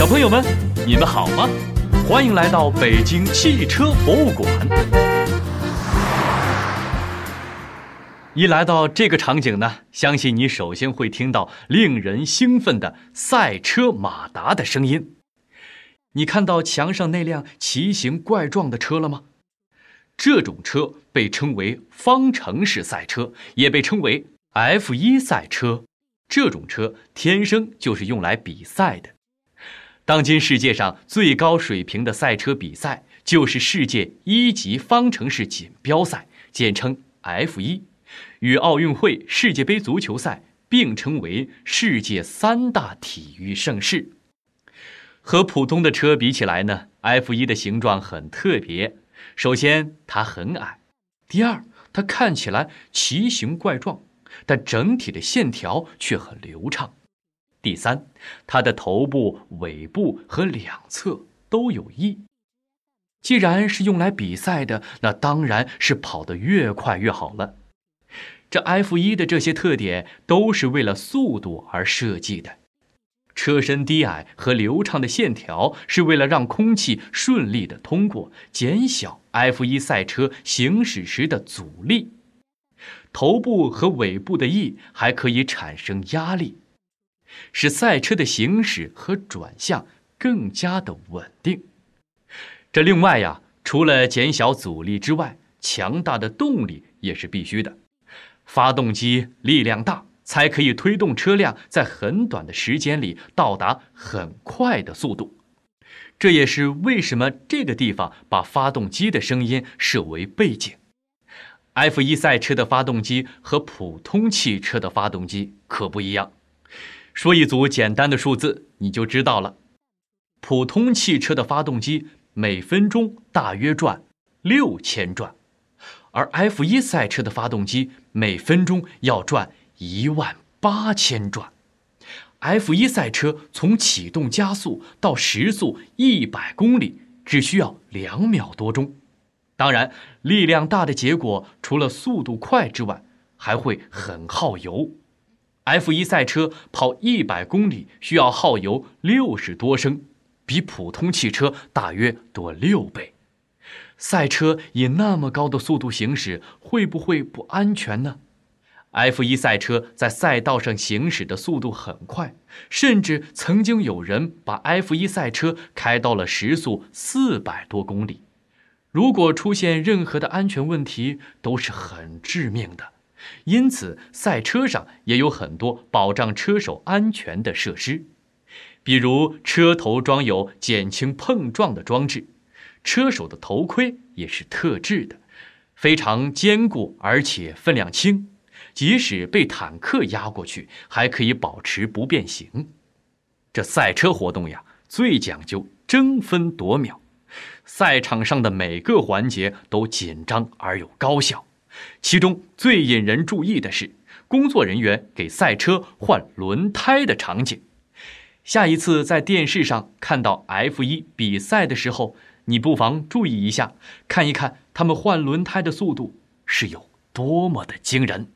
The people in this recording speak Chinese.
小朋友们，你们好吗？欢迎来到北京汽车博物馆。一来到这个场景呢，相信你首先会听到令人兴奋的赛车马达的声音。你看到墙上那辆奇形怪状的车了吗？这种车被称为方程式赛车，也被称为 F1 赛车。这种车天生就是用来比赛的。当今世界上最高水平的赛车比赛，就是世界一级方程式锦标赛，简称 F1，与奥运会、世界杯足球赛并称为世界三大体育盛事。和普通的车比起来呢，F1 的形状很特别。首先，它很矮；第二，它看起来奇形怪状，但整体的线条却很流畅。第三，它的头部、尾部和两侧都有翼。既然是用来比赛的，那当然是跑得越快越好了。这 F 一的这些特点都是为了速度而设计的。车身低矮和流畅的线条是为了让空气顺利的通过，减小 F 一赛车行驶时的阻力。头部和尾部的翼还可以产生压力。使赛车的行驶和转向更加的稳定。这另外呀，除了减小阻力之外，强大的动力也是必须的。发动机力量大，才可以推动车辆在很短的时间里到达很快的速度。这也是为什么这个地方把发动机的声音设为背景。F1 赛车的发动机和普通汽车的发动机可不一样。说一组简单的数字，你就知道了。普通汽车的发动机每分钟大约转六千转，而 F1 赛车的发动机每分钟要转一万八千转。F1 赛车从启动加速到时速一百公里只需要两秒多钟。当然，力量大的结果除了速度快之外，还会很耗油。F1 赛车跑一百公里需要耗油六十多升，比普通汽车大约多六倍。赛车以那么高的速度行驶，会不会不安全呢？F1 赛车在赛道上行驶的速度很快，甚至曾经有人把 F1 赛车开到了时速四百多公里。如果出现任何的安全问题，都是很致命的。因此，赛车上也有很多保障车手安全的设施，比如车头装有减轻碰撞的装置，车手的头盔也是特制的，非常坚固而且分量轻，即使被坦克压过去，还可以保持不变形。这赛车活动呀，最讲究争分夺秒，赛场上的每个环节都紧张而又高效。其中最引人注意的是，工作人员给赛车换轮胎的场景。下一次在电视上看到 F1 比赛的时候，你不妨注意一下，看一看他们换轮胎的速度是有多么的惊人。